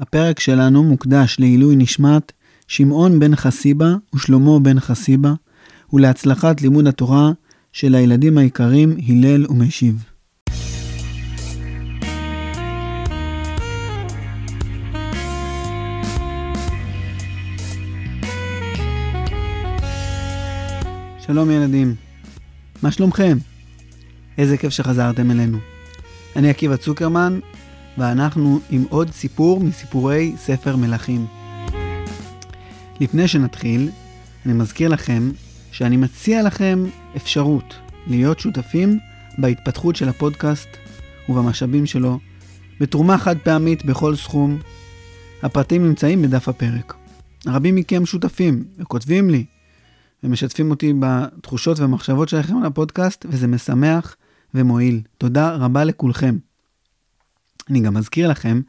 הפרק שלנו מוקדש לעילוי נשמת שמעון בן חסיבה ושלמה בן חסיבה, ולהצלחת לימוד התורה של הילדים היקרים הלל ומשיב. שלום ילדים, מה שלומכם? איזה כיף שחזרתם אלינו. אני עקיבא צוקרמן, ואנחנו עם עוד סיפור מסיפורי ספר מלכים. לפני שנתחיל, אני מזכיר לכם שאני מציע לכם אפשרות להיות שותפים בהתפתחות של הפודקאסט ובמשאבים שלו, בתרומה חד פעמית בכל סכום. הפרטים נמצאים בדף הפרק. רבים מכם שותפים וכותבים לי ומשתפים אותי בתחושות והמחשבות שלכם על הפודקאסט, וזה משמח ומועיל. תודה רבה לכולכם. אני גם מזכיר לכם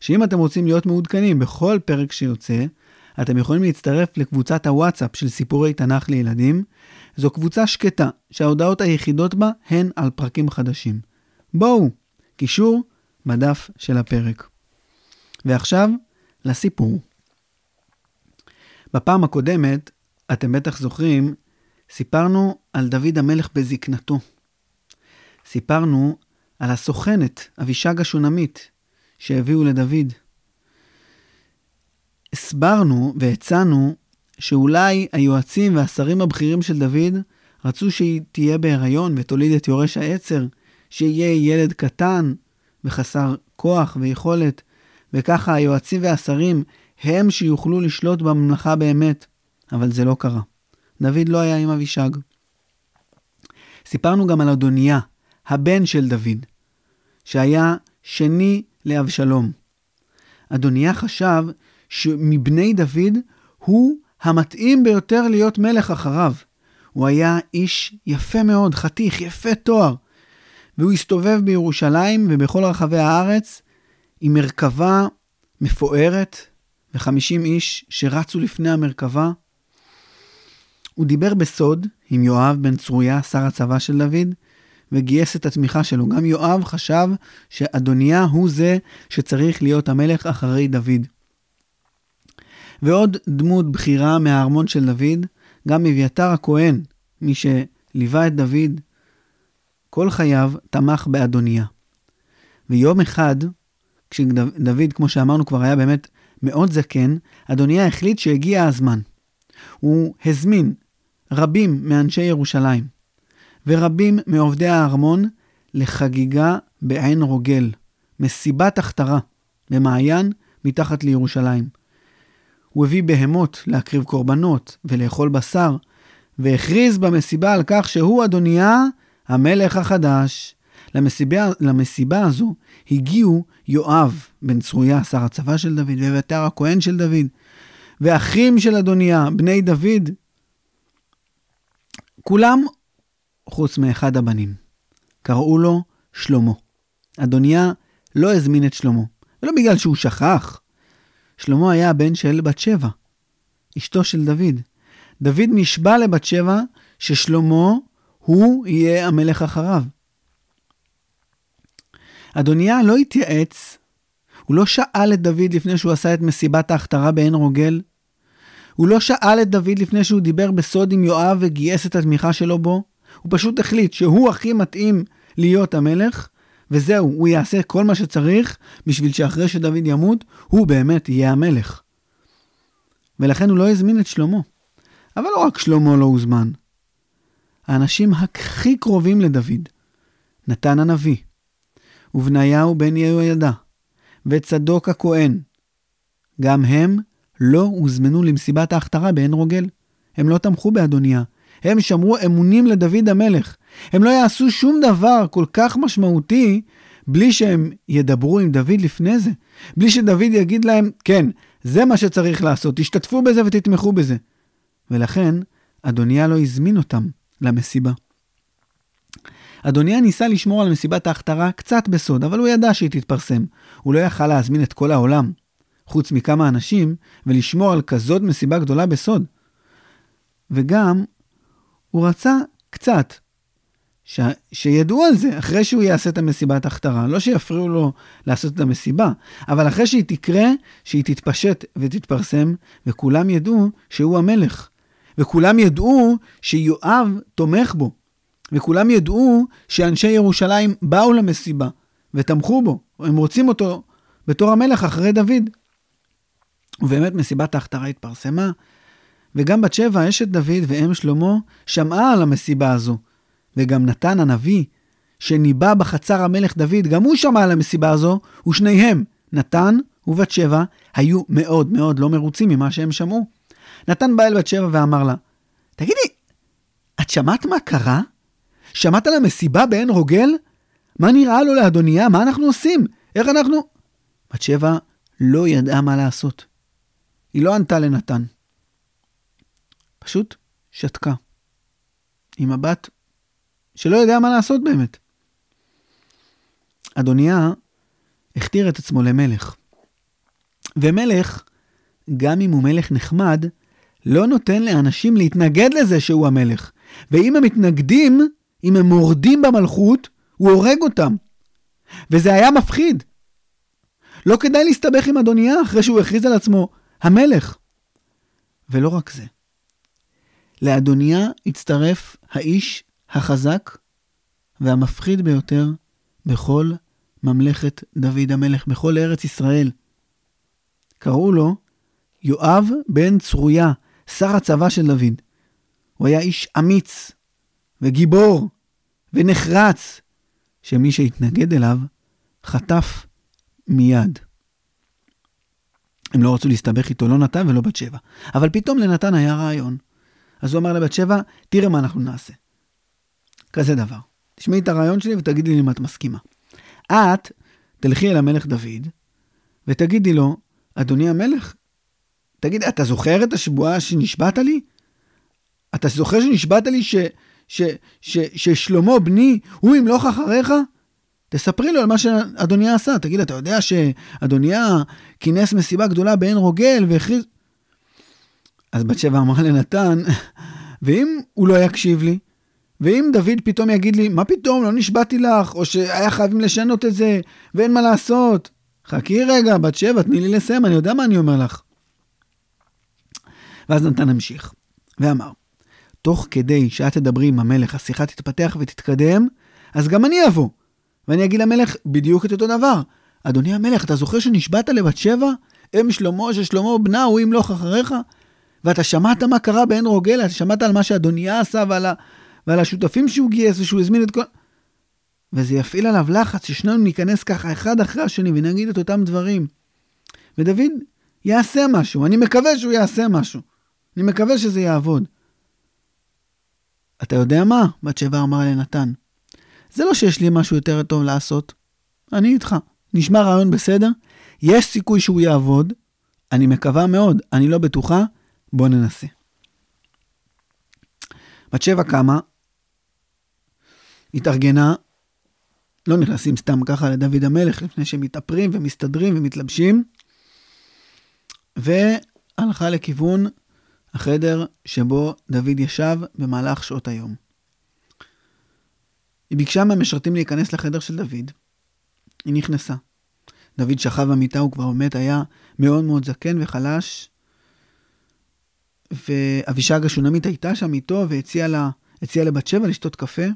שאם אתם רוצים להיות מעודכנים בכל פרק שיוצא, אתם יכולים להצטרף לקבוצת הוואטסאפ של סיפורי תנ"ך לילדים. זו קבוצה שקטה, שההודעות היחידות בה הן על פרקים חדשים. בואו, קישור בדף של הפרק. ועכשיו, לסיפור. בפעם הקודמת, אתם בטח זוכרים, סיפרנו על דוד המלך בזקנתו. סיפרנו על הסוכנת, אבישג השונמית, שהביאו לדוד. הסברנו והצענו שאולי היועצים והשרים הבכירים של דוד רצו שהיא תהיה בהיריון ותוליד את יורש העצר, שיהיה ילד קטן וחסר כוח ויכולת, וככה היועצים והשרים הם שיוכלו לשלוט בממלכה באמת. אבל זה לא קרה. דוד לא היה עם אבישג. סיפרנו גם על אדוניה, הבן של דוד, שהיה שני לאבשלום. אדוניה חשב שמבני דוד הוא המתאים ביותר להיות מלך אחריו. הוא היה איש יפה מאוד, חתיך, יפה תואר. והוא הסתובב בירושלים ובכל רחבי הארץ עם מרכבה מפוארת וחמישים איש שרצו לפני המרכבה. הוא דיבר בסוד עם יואב בן צרויה, שר הצבא של דוד, וגייס את התמיכה שלו. גם יואב חשב שאדוניה הוא זה שצריך להיות המלך אחרי דוד. ועוד דמות בכירה מהארמון של דוד, גם אביתר הכהן, מי שליווה את דוד כל חייו, תמך באדוניה. ויום אחד, כשדוד, כמו שאמרנו, כבר היה באמת מאוד זקן, אדוניה החליט שהגיע הזמן. הוא הזמין רבים מאנשי ירושלים ורבים מעובדי הארמון לחגיגה בעין רוגל, מסיבת הכתרה במעיין מתחת לירושלים. הוא הביא בהמות להקריב קורבנות ולאכול בשר, והכריז במסיבה על כך שהוא אדוניה המלך החדש. למסיבה, למסיבה הזו הגיעו יואב בן צרויה, שר הצבא של דוד, ואביתר הכהן של דוד, ואחים של אדוניה, בני דוד, כולם חוץ מאחד הבנים. קראו לו שלמה. אדוניה לא הזמין את שלמה, ולא בגלל שהוא שכח. שלמה היה הבן של בת שבע, אשתו של דוד. דוד נשבע לבת שבע ששלמה הוא יהיה המלך אחריו. אדוניה לא התייעץ, הוא לא שאל את דוד לפני שהוא עשה את מסיבת ההכתרה בעין רוגל, הוא לא שאל את דוד לפני שהוא דיבר בסוד עם יואב וגייס את התמיכה שלו בו, הוא פשוט החליט שהוא הכי מתאים להיות המלך, וזהו, הוא יעשה כל מה שצריך בשביל שאחרי שדוד ימות, הוא באמת יהיה המלך. ולכן הוא לא הזמין את שלמה. אבל לא רק שלמה לא הוזמן. האנשים הכי קרובים לדוד, נתן הנביא, ובניהו בן יהוידע, וצדוק הכהן, גם הם לא הוזמנו למסיבת ההכתרה בעין רוגל. הם לא תמכו באדוניה. הם שמרו אמונים לדוד המלך. הם לא יעשו שום דבר כל כך משמעותי בלי שהם ידברו עם דוד לפני זה. בלי שדוד יגיד להם, כן, זה מה שצריך לעשות, תשתתפו בזה ותתמכו בזה. ולכן, אדוניה לא הזמין אותם למסיבה. אדוניה ניסה לשמור על מסיבת ההכתרה קצת בסוד, אבל הוא ידע שהיא תתפרסם. הוא לא יכל להזמין את כל העולם. חוץ מכמה אנשים, ולשמור על כזאת מסיבה גדולה בסוד. וגם, הוא רצה קצת ש... שידעו על זה, אחרי שהוא יעשה את המסיבת הכתרה. לא שיפריעו לו לעשות את המסיבה, אבל אחרי שהיא תקרה, שהיא תתפשט ותתפרסם, וכולם ידעו שהוא המלך. וכולם ידעו שיואב תומך בו. וכולם ידעו שאנשי ירושלים באו למסיבה ותמכו בו. הם רוצים אותו בתור המלך אחרי דוד. ובאמת מסיבת ההכתרה התפרסמה, וגם בת שבע, אשת דוד ואם שלמה, שמעה על המסיבה הזו. וגם נתן הנביא, שניבא בחצר המלך דוד, גם הוא שמע על המסיבה הזו, ושניהם, נתן ובת שבע, היו מאוד מאוד לא מרוצים ממה שהם שמעו. נתן בא אל בת שבע ואמר לה, תגידי, את שמעת מה קרה? שמעת על המסיבה בעין רוגל? מה נראה לו לאדוניה? מה אנחנו עושים? איך אנחנו... בת שבע לא ידעה מה לעשות. היא לא ענתה לנתן. פשוט שתקה. עם מבט שלא יודע מה לעשות באמת. אדוניה הכתיר את עצמו למלך. ומלך, גם אם הוא מלך נחמד, לא נותן לאנשים להתנגד לזה שהוא המלך. ואם הם מתנגדים, אם הם מורדים במלכות, הוא הורג אותם. וזה היה מפחיד. לא כדאי להסתבך עם אדוניה אחרי שהוא הכריז על עצמו המלך. ולא רק זה. לאדוניה הצטרף האיש החזק והמפחיד ביותר בכל ממלכת דוד המלך, בכל ארץ ישראל. קראו לו יואב בן צרויה, שר הצבא של דוד. הוא היה איש אמיץ וגיבור ונחרץ, שמי שהתנגד אליו חטף מיד. הם לא רצו להסתבך איתו, לא נתן ולא בת שבע. אבל פתאום לנתן היה רעיון. אז הוא אמר לבת שבע, תראה מה אנחנו נעשה. כזה דבר. תשמעי את הרעיון שלי ותגידי לי אם את מסכימה. את תלכי אל המלך דוד ותגידי לו, אדוני המלך, תגיד, אתה זוכר את השבועה שנשבעת לי? אתה זוכר שנשבעת לי ש, ש, ש, ששלמה בני הוא ימלוך אחריך? תספרי לו על מה שאדוניה עשה. תגיד, אתה יודע שאדוניה כינס מסיבה גדולה בעין רוגל והכריז... אז בת שבע אמרה לנתן, ואם הוא לא יקשיב לי? ואם דוד פתאום יגיד לי, מה פתאום, לא נשבעתי לך, או שהיה חייבים לשנות את זה, ואין מה לעשות. חכי רגע, בת שבע, תני לי לסיים, אני יודע מה אני אומר לך. ואז נתן המשיך, ואמר, תוך כדי שאת תדברי עם המלך, השיחה תתפתח ותתקדם, אז גם אני אבוא. ואני אגיד למלך בדיוק את אותו דבר. אדוני המלך, אתה זוכר שנשבעת לבת שבע? אם שלמה, ששלמה בנה הוא ימלוך אחריך? ואתה שמעת מה קרה בעין רוגל, אתה שמעת על מה שאדוניה עשה ועל, ה... ועל השותפים שהוא גייס ושהוא הזמין את כל... וזה יפעיל עליו לחץ ששנינו ניכנס ככה אחד אחרי השני ונגיד את אותם דברים. ודוד יעשה משהו, אני מקווה שהוא יעשה משהו. אני מקווה שזה יעבוד. אתה יודע מה? בת שבע אמרה לנתן. זה לא שיש לי משהו יותר טוב לעשות. אני איתך. נשמע רעיון בסדר? יש סיכוי שהוא יעבוד. אני מקווה מאוד, אני לא בטוחה. בוא ננסה. בת שבע קמה, התארגנה, לא נכנסים סתם ככה לדוד המלך לפני שמתאפרים ומסתדרים ומתלבשים, והלכה לכיוון החדר שבו דוד ישב במהלך שעות היום. היא ביקשה מהמשרתים להיכנס לחדר של דוד. היא נכנסה. דוד שכב במיטה, הוא כבר באמת היה מאוד מאוד זקן וחלש. ואבישג השונמית הייתה שם איתו והציעה לה, לבת שבע לשתות קפה.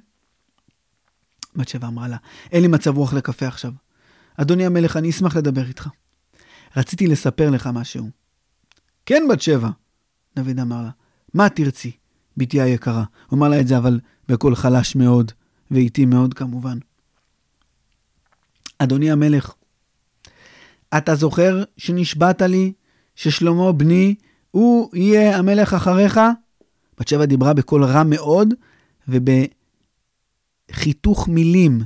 בת שבע אמרה לה, אין לי מצב רוח לקפה עכשיו. אדוני המלך, אני אשמח לדבר איתך. רציתי לספר לך משהו. כן, בת שבע, דוד אמר לה. מה תרצי, בתי היקרה? הוא אמר לה את זה, אבל בקול חלש מאוד, ואיטי מאוד כמובן. אדוני המלך, אתה זוכר שנשבעת לי ששלמה בני הוא יהיה המלך אחריך? בת שבע דיברה בקול רם מאוד ובחיתוך מילים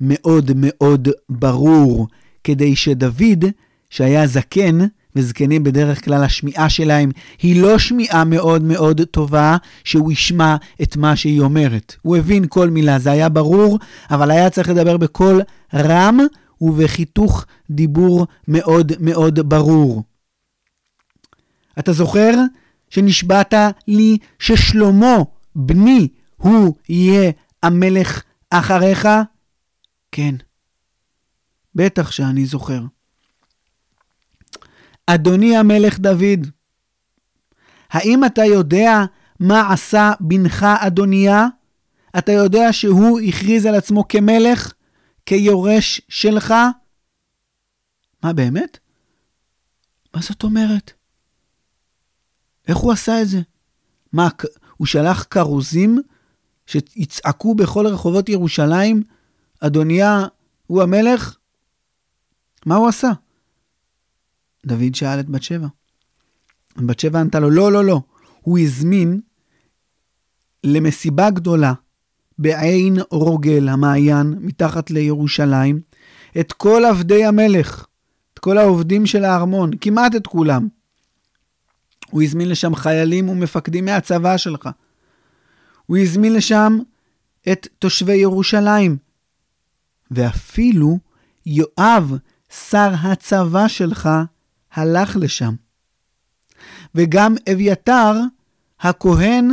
מאוד מאוד ברור, כדי שדוד, שהיה זקן, וזקנים בדרך כלל השמיעה שלהם היא לא שמיעה מאוד מאוד טובה, שהוא ישמע את מה שהיא אומרת. הוא הבין כל מילה, זה היה ברור, אבל היה צריך לדבר בקול רם ובחיתוך דיבור מאוד מאוד ברור. אתה זוכר שנשבעת לי ששלמה, בני, הוא יהיה המלך אחריך? כן. בטח שאני זוכר. אדוני המלך דוד, האם אתה יודע מה עשה בנך אדוניה? אתה יודע שהוא הכריז על עצמו כמלך, כיורש שלך? מה באמת? מה זאת אומרת? איך הוא עשה את זה? מה, הוא שלח כרוזים שיצעקו בכל רחובות ירושלים, אדוניה הוא המלך? מה הוא עשה? דוד שאל את בת שבע. בת שבע ענתה לו, לא, לא, לא. הוא הזמין למסיבה גדולה בעין רוגל, המעיין, מתחת לירושלים, את כל עבדי המלך, את כל העובדים של הארמון, כמעט את כולם. הוא הזמין לשם חיילים ומפקדים מהצבא שלך. הוא הזמין לשם את תושבי ירושלים. ואפילו יואב, שר הצבא שלך, הלך לשם. וגם אביתר, הכהן,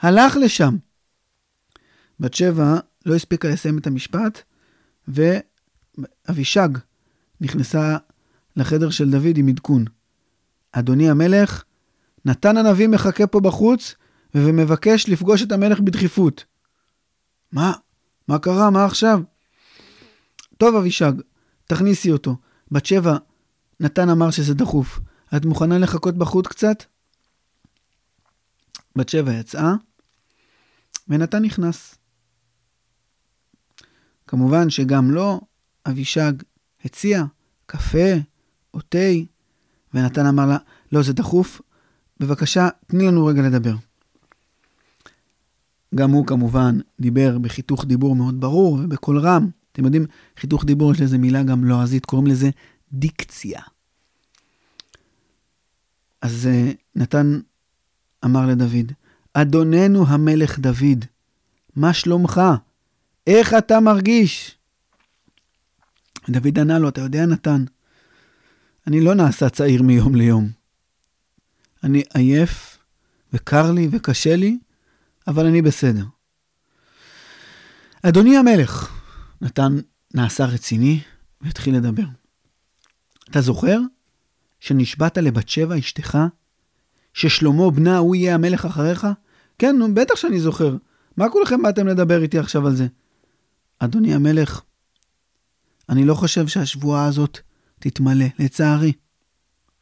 הלך לשם. בת שבע לא הספיקה לסיים את המשפט, ואבישג נכנסה לחדר של דוד עם עדכון. אדוני המלך, נתן הנביא מחכה פה בחוץ ומבקש לפגוש את המלך בדחיפות. מה? מה קרה? מה עכשיו? טוב, אבישג, תכניסי אותו. בת שבע, נתן אמר שזה דחוף. את מוכנה לחכות בחוץ קצת? בת שבע יצאה, ונתן נכנס. כמובן שגם לו, אבישג הציע קפה או תה, ונתן אמר לה, לא, זה דחוף, בבקשה, תני לנו רגע לדבר. גם הוא כמובן דיבר בחיתוך דיבור מאוד ברור ובקול רם. אתם יודעים, חיתוך דיבור יש לזה מילה גם לועזית, קוראים לזה דיקציה. אז uh, נתן אמר לדוד, אדוננו המלך דוד, מה שלומך? איך אתה מרגיש? דוד ענה לו, אתה יודע, נתן, אני לא נעשה צעיר מיום ליום. אני עייף, וקר לי וקשה לי, אבל אני בסדר. אדוני המלך, נתן נעשה רציני והתחיל לדבר. אתה זוכר שנשבעת לבת שבע אשתך, ששלמה בנה הוא יהיה המלך אחריך? כן, נו, בטח שאני זוכר. מה כולכם באתם לדבר איתי עכשיו על זה? אדוני המלך, אני לא חושב שהשבועה הזאת תתמלא, לצערי.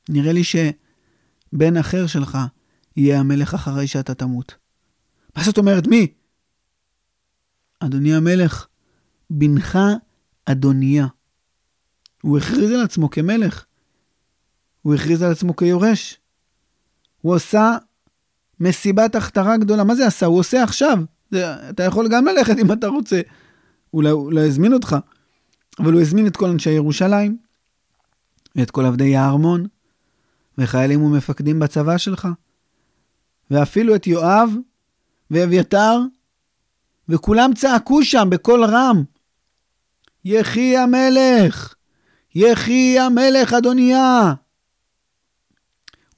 נראה לי שבן אחר שלך יהיה המלך אחרי שאתה תמות. מה זאת אומרת, מי? אדוני המלך, בנך אדוניה. הוא הכריז על עצמו כמלך. הוא הכריז על עצמו כיורש. הוא עשה מסיבת הכתרה גדולה. מה זה עשה? הוא עושה עכשיו. זה, אתה יכול גם ללכת אם אתה רוצה. אולי הוא לא הזמין אותך, אבל הוא הזמין את כל אנשי ירושלים, ואת כל עבדי הארמון, וחיילים ומפקדים בצבא שלך, ואפילו את יואב ואביתר, וכולם צעקו שם בקול רם, יחי המלך! יחי המלך אדוניה!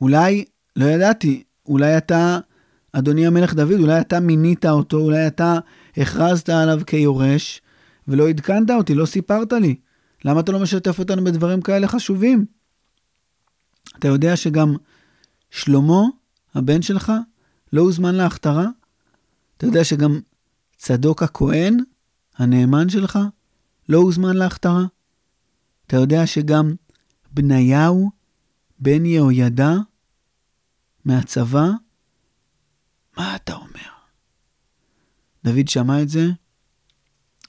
אולי, לא ידעתי, אולי אתה, אדוני המלך דוד, אולי אתה מינית אותו, אולי אתה הכרזת עליו כיורש, ולא עדכנת אותי, לא סיפרת לי. למה אתה לא משתף אותנו בדברים כאלה חשובים? אתה יודע שגם שלמה, הבן שלך, לא הוזמן להכתרה? אתה יודע שגם צדוק הכהן, הנאמן שלך, לא הוזמן להכתרה? אתה יודע שגם בניהו, בן יהוידע, מהצבא, מה אתה אומר? דוד שמע את זה,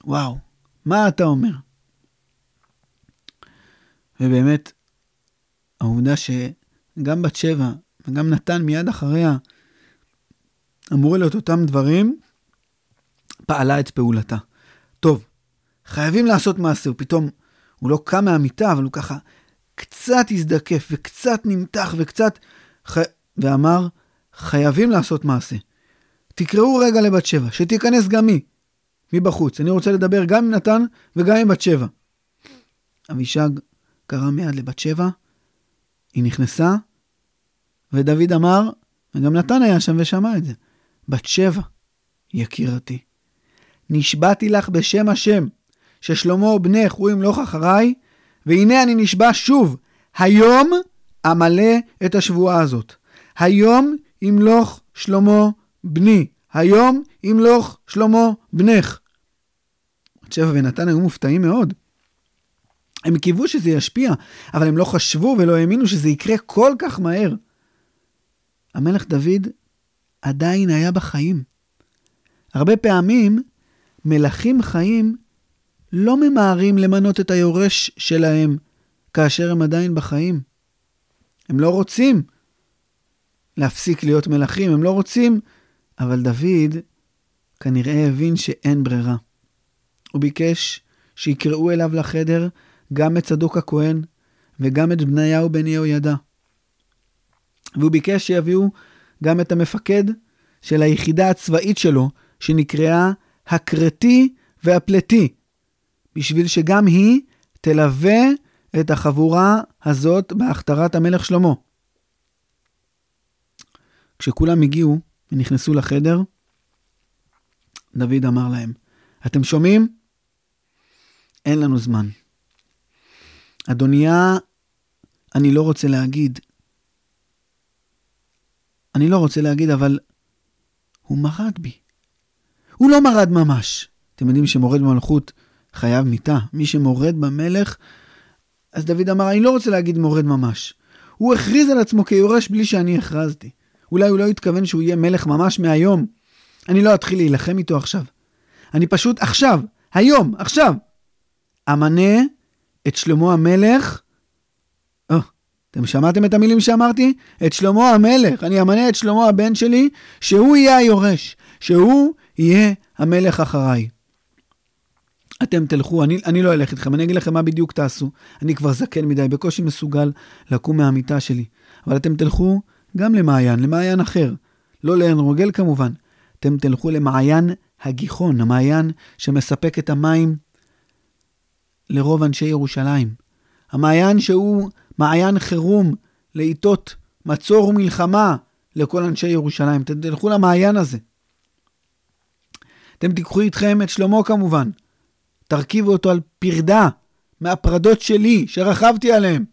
וואו, מה אתה אומר? ובאמת, העובדה שגם בת שבע וגם נתן מיד אחריה אמרו את אותם דברים, פעלה את פעולתה. טוב, חייבים לעשות מעשה, ופתאום הוא לא קם מהמיטה, אבל הוא ככה קצת הזדקף וקצת נמתח וקצת, ח... ואמר, חייבים לעשות מעשה. תקראו רגע לבת שבע, שתיכנס גם היא, מבחוץ. אני רוצה לדבר גם עם נתן וגם עם בת שבע. אבישג קרא מיד לבת שבע, היא נכנסה, ודוד אמר, וגם נתן היה שם ושמע את זה, בת שבע, יקירתי, נשבעתי לך בשם השם, ששלמה בנך הוא ימלוך אחריי, והנה אני נשבע שוב, היום אמלא את השבועה הזאת. היום ימלוך שלמה בני. היום ימלוך שלמה בנך. בת שבע ונתן היו מופתעים מאוד. הם קיוו שזה ישפיע, אבל הם לא חשבו ולא האמינו שזה יקרה כל כך מהר. המלך דוד עדיין היה בחיים. הרבה פעמים מלכים חיים לא ממהרים למנות את היורש שלהם כאשר הם עדיין בחיים. הם לא רוצים להפסיק להיות מלכים, הם לא רוצים, אבל דוד כנראה הבין שאין ברירה. הוא ביקש שיקראו אליו לחדר גם את צדוק הכהן וגם את בניהו בן יהוידע. והוא ביקש שיביאו גם את המפקד של היחידה הצבאית שלו, שנקראה הכרתי והפלטי, בשביל שגם היא תלווה את החבורה הזאת בהכתרת המלך שלמה. כשכולם הגיעו ונכנסו לחדר, דוד אמר להם, אתם שומעים? אין לנו זמן. אדוניה, אני לא רוצה להגיד. אני לא רוצה להגיד, אבל הוא מרד בי. הוא לא מרד ממש. אתם יודעים שמורד במלכות חייב מיתה. מי שמורד במלך, אז דוד אמר, אני לא רוצה להגיד מורד ממש. הוא הכריז על עצמו כיורש בלי שאני הכרזתי. אולי הוא לא התכוון שהוא יהיה מלך ממש מהיום. אני לא אתחיל להילחם איתו עכשיו. אני פשוט עכשיו, היום, עכשיו, אמנה את שלמה המלך. או, אתם שמעתם את המילים שאמרתי? את שלמה המלך. אני אמנה את שלמה הבן שלי, שהוא יהיה היורש, שהוא יהיה המלך אחריי. אתם תלכו, אני, אני לא אלך איתכם, אני אגיד לכם מה בדיוק תעשו. אני כבר זקן מדי, בקושי מסוגל לקום מהמיטה שלי. אבל אתם תלכו גם למעיין, למעיין אחר. לא לעין רוגל כמובן. אתם תלכו למעיין הגיחון, המעיין שמספק את המים לרוב אנשי ירושלים. המעיין שהוא מעיין חירום לעיתות מצור ומלחמה לכל אנשי ירושלים. אתם תלכו למעיין הזה. אתם תיקחו איתכם את שלמה כמובן. תרכיבו אותו על פרדה מהפרדות שלי, שרכבתי עליהן.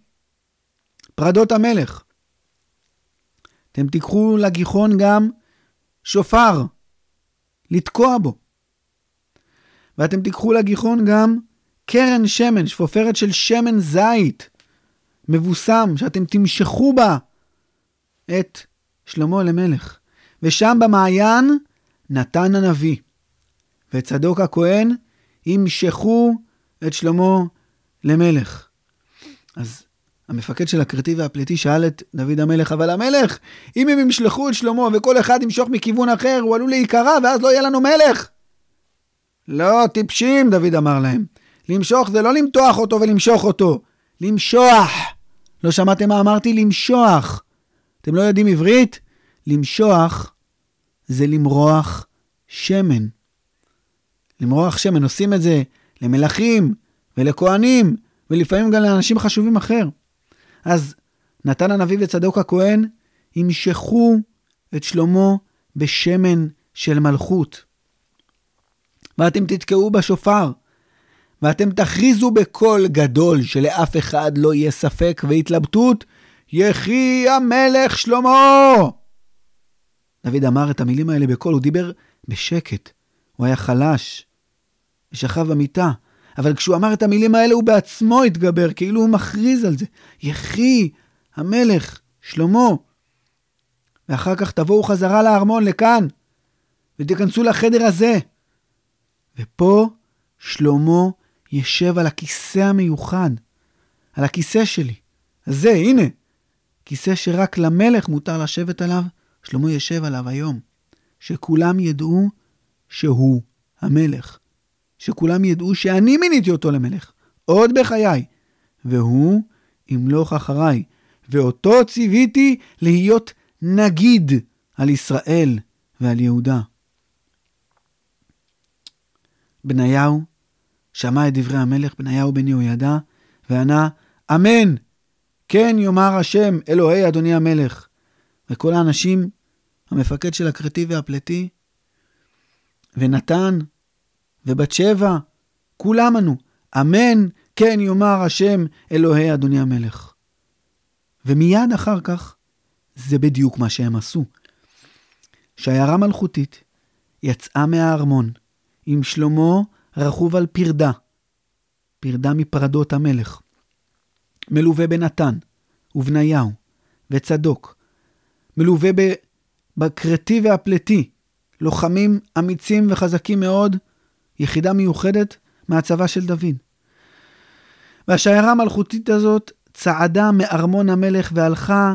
פרדות המלך. אתם תיקחו לגיחון גם שופר, לתקוע בו. ואתם תיקחו לגיחון גם קרן שמן, שפופרת של שמן זית, מבוסם, שאתם תמשכו בה את שלמה למלך. ושם במעיין נתן הנביא, וצדוק הכהן ימשכו את שלמה למלך. אז המפקד של הכרתי והפליטי שאל את דוד המלך, אבל המלך, אם הם ימשלחו את שלמה וכל אחד ימשוך מכיוון אחר, הוא עלול להיקרע ואז לא יהיה לנו מלך. לא, טיפשים, דוד אמר להם. למשוך זה לא למתוח אותו ולמשוך אותו, למשוח. לא שמעתם מה אמרתי? למשוח. אתם לא יודעים עברית? למשוח זה למרוח שמן. למרוח שמן, עושים את זה למלכים ולכהנים, ולפעמים גם לאנשים חשובים אחר. אז נתן הנביא וצדוק הכהן ימשכו את שלמה בשמן של מלכות. ואתם תתקעו בשופר, ואתם תכריזו בקול גדול שלאף אחד לא יהיה ספק והתלבטות, יחי המלך שלמה! דוד אמר את המילים האלה בקול, הוא דיבר בשקט, הוא היה חלש, ושכב במיטה. אבל כשהוא אמר את המילים האלה, הוא בעצמו התגבר, כאילו הוא מכריז על זה. יחי המלך, שלמה. ואחר כך תבואו חזרה לארמון, לכאן, ותיכנסו לחדר הזה. ופה שלמה ישב על הכיסא המיוחד, על הכיסא שלי. זה, הנה, כיסא שרק למלך מותר לשבת עליו, שלמה ישב עליו היום. שכולם ידעו שהוא המלך. שכולם ידעו שאני מיניתי אותו למלך, עוד בחיי, והוא ימלוך אחריי, ואותו ציוויתי להיות נגיד על ישראל ועל יהודה. בניהו שמע את דברי המלך, בניהו בן יהוידע, וענה, אמן, כן יאמר השם, אלוהי אדוני המלך. וכל האנשים, המפקד של הכרתי והפלטי, ונתן, ובת שבע, כולם ענו, אמן, כן יאמר השם אלוהי אדוני המלך. ומיד אחר כך, זה בדיוק מה שהם עשו. שיירה מלכותית יצאה מהארמון עם שלמה רכוב על פרדה, פרדה מפרדות המלך, מלווה בנתן ובניהו וצדוק, מלווה בכרתי והפלטי, לוחמים אמיצים וחזקים מאוד, יחידה מיוחדת מהצבא של דוד. והשיירה המלכותית הזאת צעדה מארמון המלך והלכה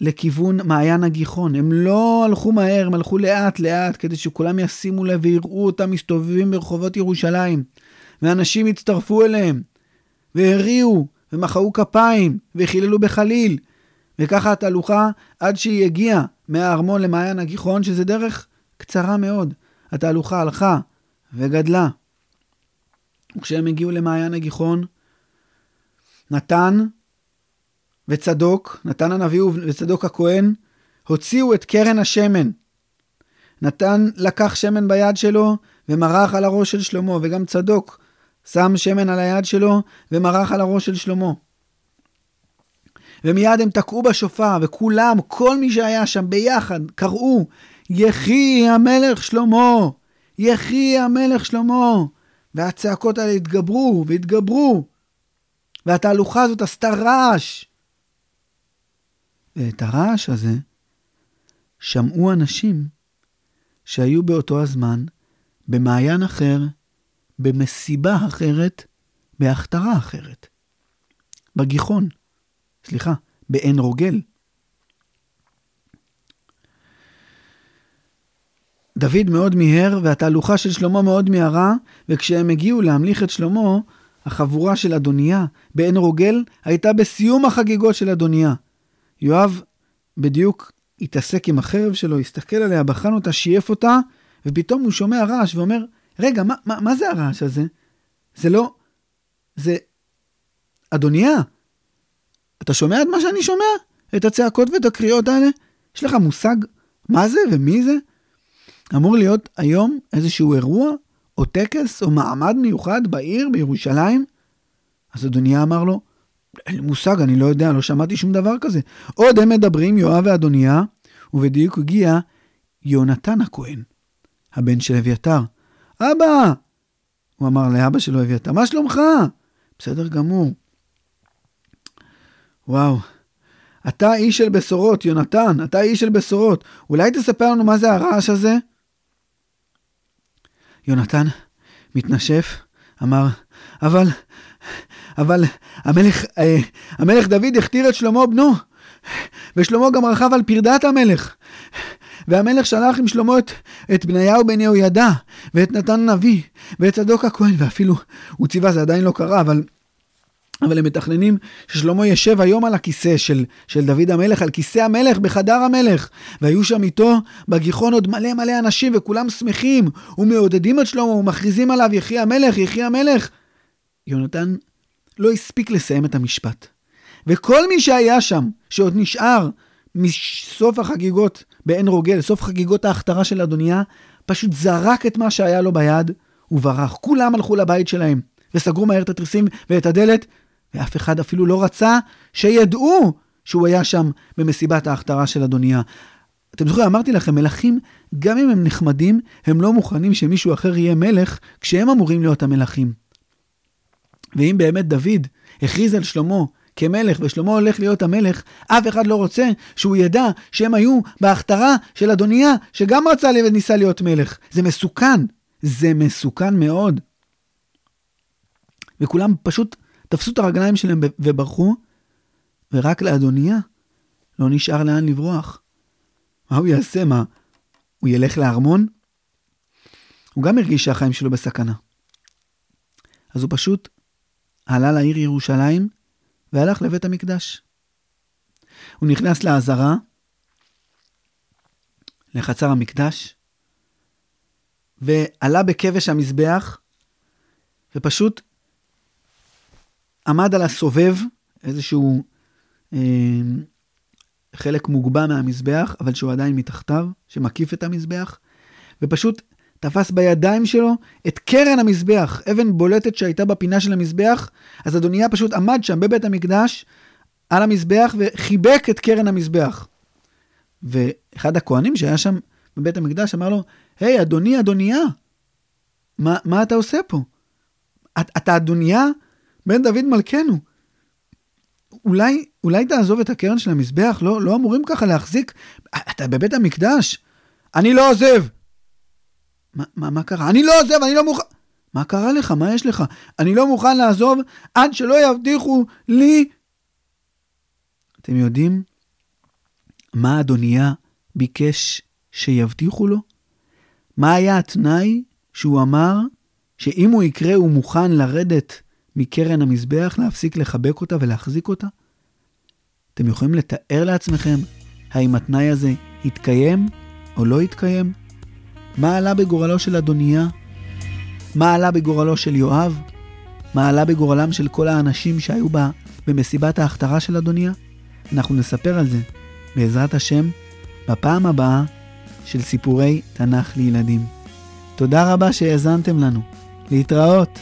לכיוון מעיין הגיחון. הם לא הלכו מהר, הם הלכו לאט לאט כדי שכולם ישימו לב ויראו אותם מסתובבים ברחובות ירושלים. ואנשים הצטרפו אליהם, והריעו, ומחאו כפיים, וחיללו בחליל. וככה התהלוכה עד שהיא הגיעה מהארמון למעיין הגיחון, שזה דרך קצרה מאוד. התהלוכה הלכה וגדלה. וכשהם הגיעו למעיין הגיחון, נתן וצדוק, נתן הנביא וצדוק הכהן, הוציאו את קרן השמן. נתן לקח שמן ביד שלו ומרח על הראש של שלמה, וגם צדוק שם שמן על היד שלו ומרח על הראש של שלמה. ומיד הם תקעו בשופר, וכולם, כל מי שהיה שם ביחד, קראו, יחי המלך שלמה! יחי המלך שלמה! והצעקות האלה התגברו והתגברו, והתהלוכה הזאת עשתה רעש. ואת הרעש הזה שמעו אנשים שהיו באותו הזמן במעיין אחר, במסיבה אחרת, בהכתרה אחרת. בגיחון, סליחה, בעין רוגל. דוד מאוד מיהר, והתהלוכה של שלמה מאוד מיהרה, וכשהם הגיעו להמליך את שלמה, החבורה של אדוניה בעין רוגל הייתה בסיום החגיגות של אדוניה. יואב בדיוק התעסק עם החרב שלו, הסתכל עליה, בחן אותה, שייף אותה, ופתאום הוא שומע רעש ואומר, רגע, מה, מה, מה זה הרעש הזה? זה לא... זה... אדוניה, אתה שומע את מה שאני שומע? את הצעקות ואת הקריאות האלה? יש לך מושג מה זה ומי זה? אמור להיות היום איזשהו אירוע, או טקס, או מעמד מיוחד בעיר, בירושלים? אז אדוניה אמר לו, אין לי מושג, אני לא יודע, לא שמעתי שום דבר כזה. עוד הם מדברים, יואב ואדוניה, ובדיוק הגיע יונתן הכהן, הבן של אביתר. אבא! הוא אמר לאבא שלו אביתר, מה שלומך? בסדר גמור. וואו, אתה איש של בשורות, יונתן, אתה איש של בשורות. אולי תספר לנו מה זה הרעש הזה? יונתן מתנשף, אמר, אבל, אבל המלך, אה, המלך דוד הכתיר את שלמה בנו, ושלמה גם רכב על פרדת המלך. והמלך שלח עם שלמה את, את בניהו בן יהוידע, ואת נתן הנביא, ואת צדוק הכהן, ואפילו הוא ציווה, זה עדיין לא קרה, אבל אבל הם מתכננים ששלמה ישב היום על הכיסא של, של דוד המלך, על כיסא המלך בחדר המלך. והיו שם איתו בגיחון עוד מלא מלא אנשים, וכולם שמחים, ומעודדים את שלמה, ומכריזים עליו, יחי המלך, יחי המלך. יונתן לא הספיק לסיים את המשפט. וכל מי שהיה שם, שעוד נשאר מסוף החגיגות בעין רוגל, סוף חגיגות ההכתרה של אדוניה, פשוט זרק את מה שהיה לו ביד וברח. כולם הלכו לבית שלהם, וסגרו מהר את התריסים ואת הדלת, ואף אחד אפילו לא רצה שידעו שהוא היה שם במסיבת ההכתרה של אדוניה. אתם זוכרים, אמרתי לכם, מלכים, גם אם הם נחמדים, הם לא מוכנים שמישהו אחר יהיה מלך, כשהם אמורים להיות המלכים. ואם באמת דוד הכריז על שלמה כמלך, ושלמה הולך להיות המלך, אף אחד לא רוצה שהוא ידע שהם היו בהכתרה של אדוניה, שגם רצה וניסה להיות מלך. זה מסוכן. זה מסוכן מאוד. וכולם פשוט תפסו את הרגליים שלהם וברחו, ורק לאדוניה לא נשאר לאן לברוח. מה הוא יעשה? מה, הוא ילך לארמון? הוא גם הרגיש שהחיים שלו בסכנה. אז הוא פשוט עלה לעיר ירושלים והלך לבית המקדש. הוא נכנס לעזרה, לחצר המקדש, ועלה בכבש המזבח, ופשוט עמד על הסובב, איזשהו אה, חלק מוגבע מהמזבח, אבל שהוא עדיין מתחתיו, שמקיף את המזבח, ופשוט תפס בידיים שלו את קרן המזבח, אבן בולטת שהייתה בפינה של המזבח, אז אדוניה פשוט עמד שם בבית המקדש על המזבח וחיבק את קרן המזבח. ואחד הכהנים שהיה שם בבית המקדש אמר לו, היי, hey, אדוני, אדוניה, מה, מה אתה עושה פה? את, אתה אדוניה בן דוד מלכנו. אולי, אולי תעזוב את הקרן של המזבח? לא, לא אמורים ככה להחזיק. אתה בבית המקדש? אני לא עוזב! מה, מה, מה קרה? אני לא עוזב, אני לא מוכן... מה קרה לך? מה יש לך? אני לא מוכן לעזוב עד שלא יבטיחו לי... אתם יודעים מה אדוניה ביקש שיבטיחו לו? מה היה התנאי שהוא אמר שאם הוא יקרה הוא מוכן לרדת מקרן המזבח, להפסיק לחבק אותה ולהחזיק אותה? אתם יכולים לתאר לעצמכם האם התנאי הזה התקיים או לא התקיים? מה עלה בגורלו של אדוניה? מה עלה בגורלו של יואב? מה עלה בגורלם של כל האנשים שהיו בה במסיבת ההכתרה של אדוניה? אנחנו נספר על זה, בעזרת השם, בפעם הבאה של סיפורי תנ"ך לילדים. תודה רבה שהאזנתם לנו. להתראות.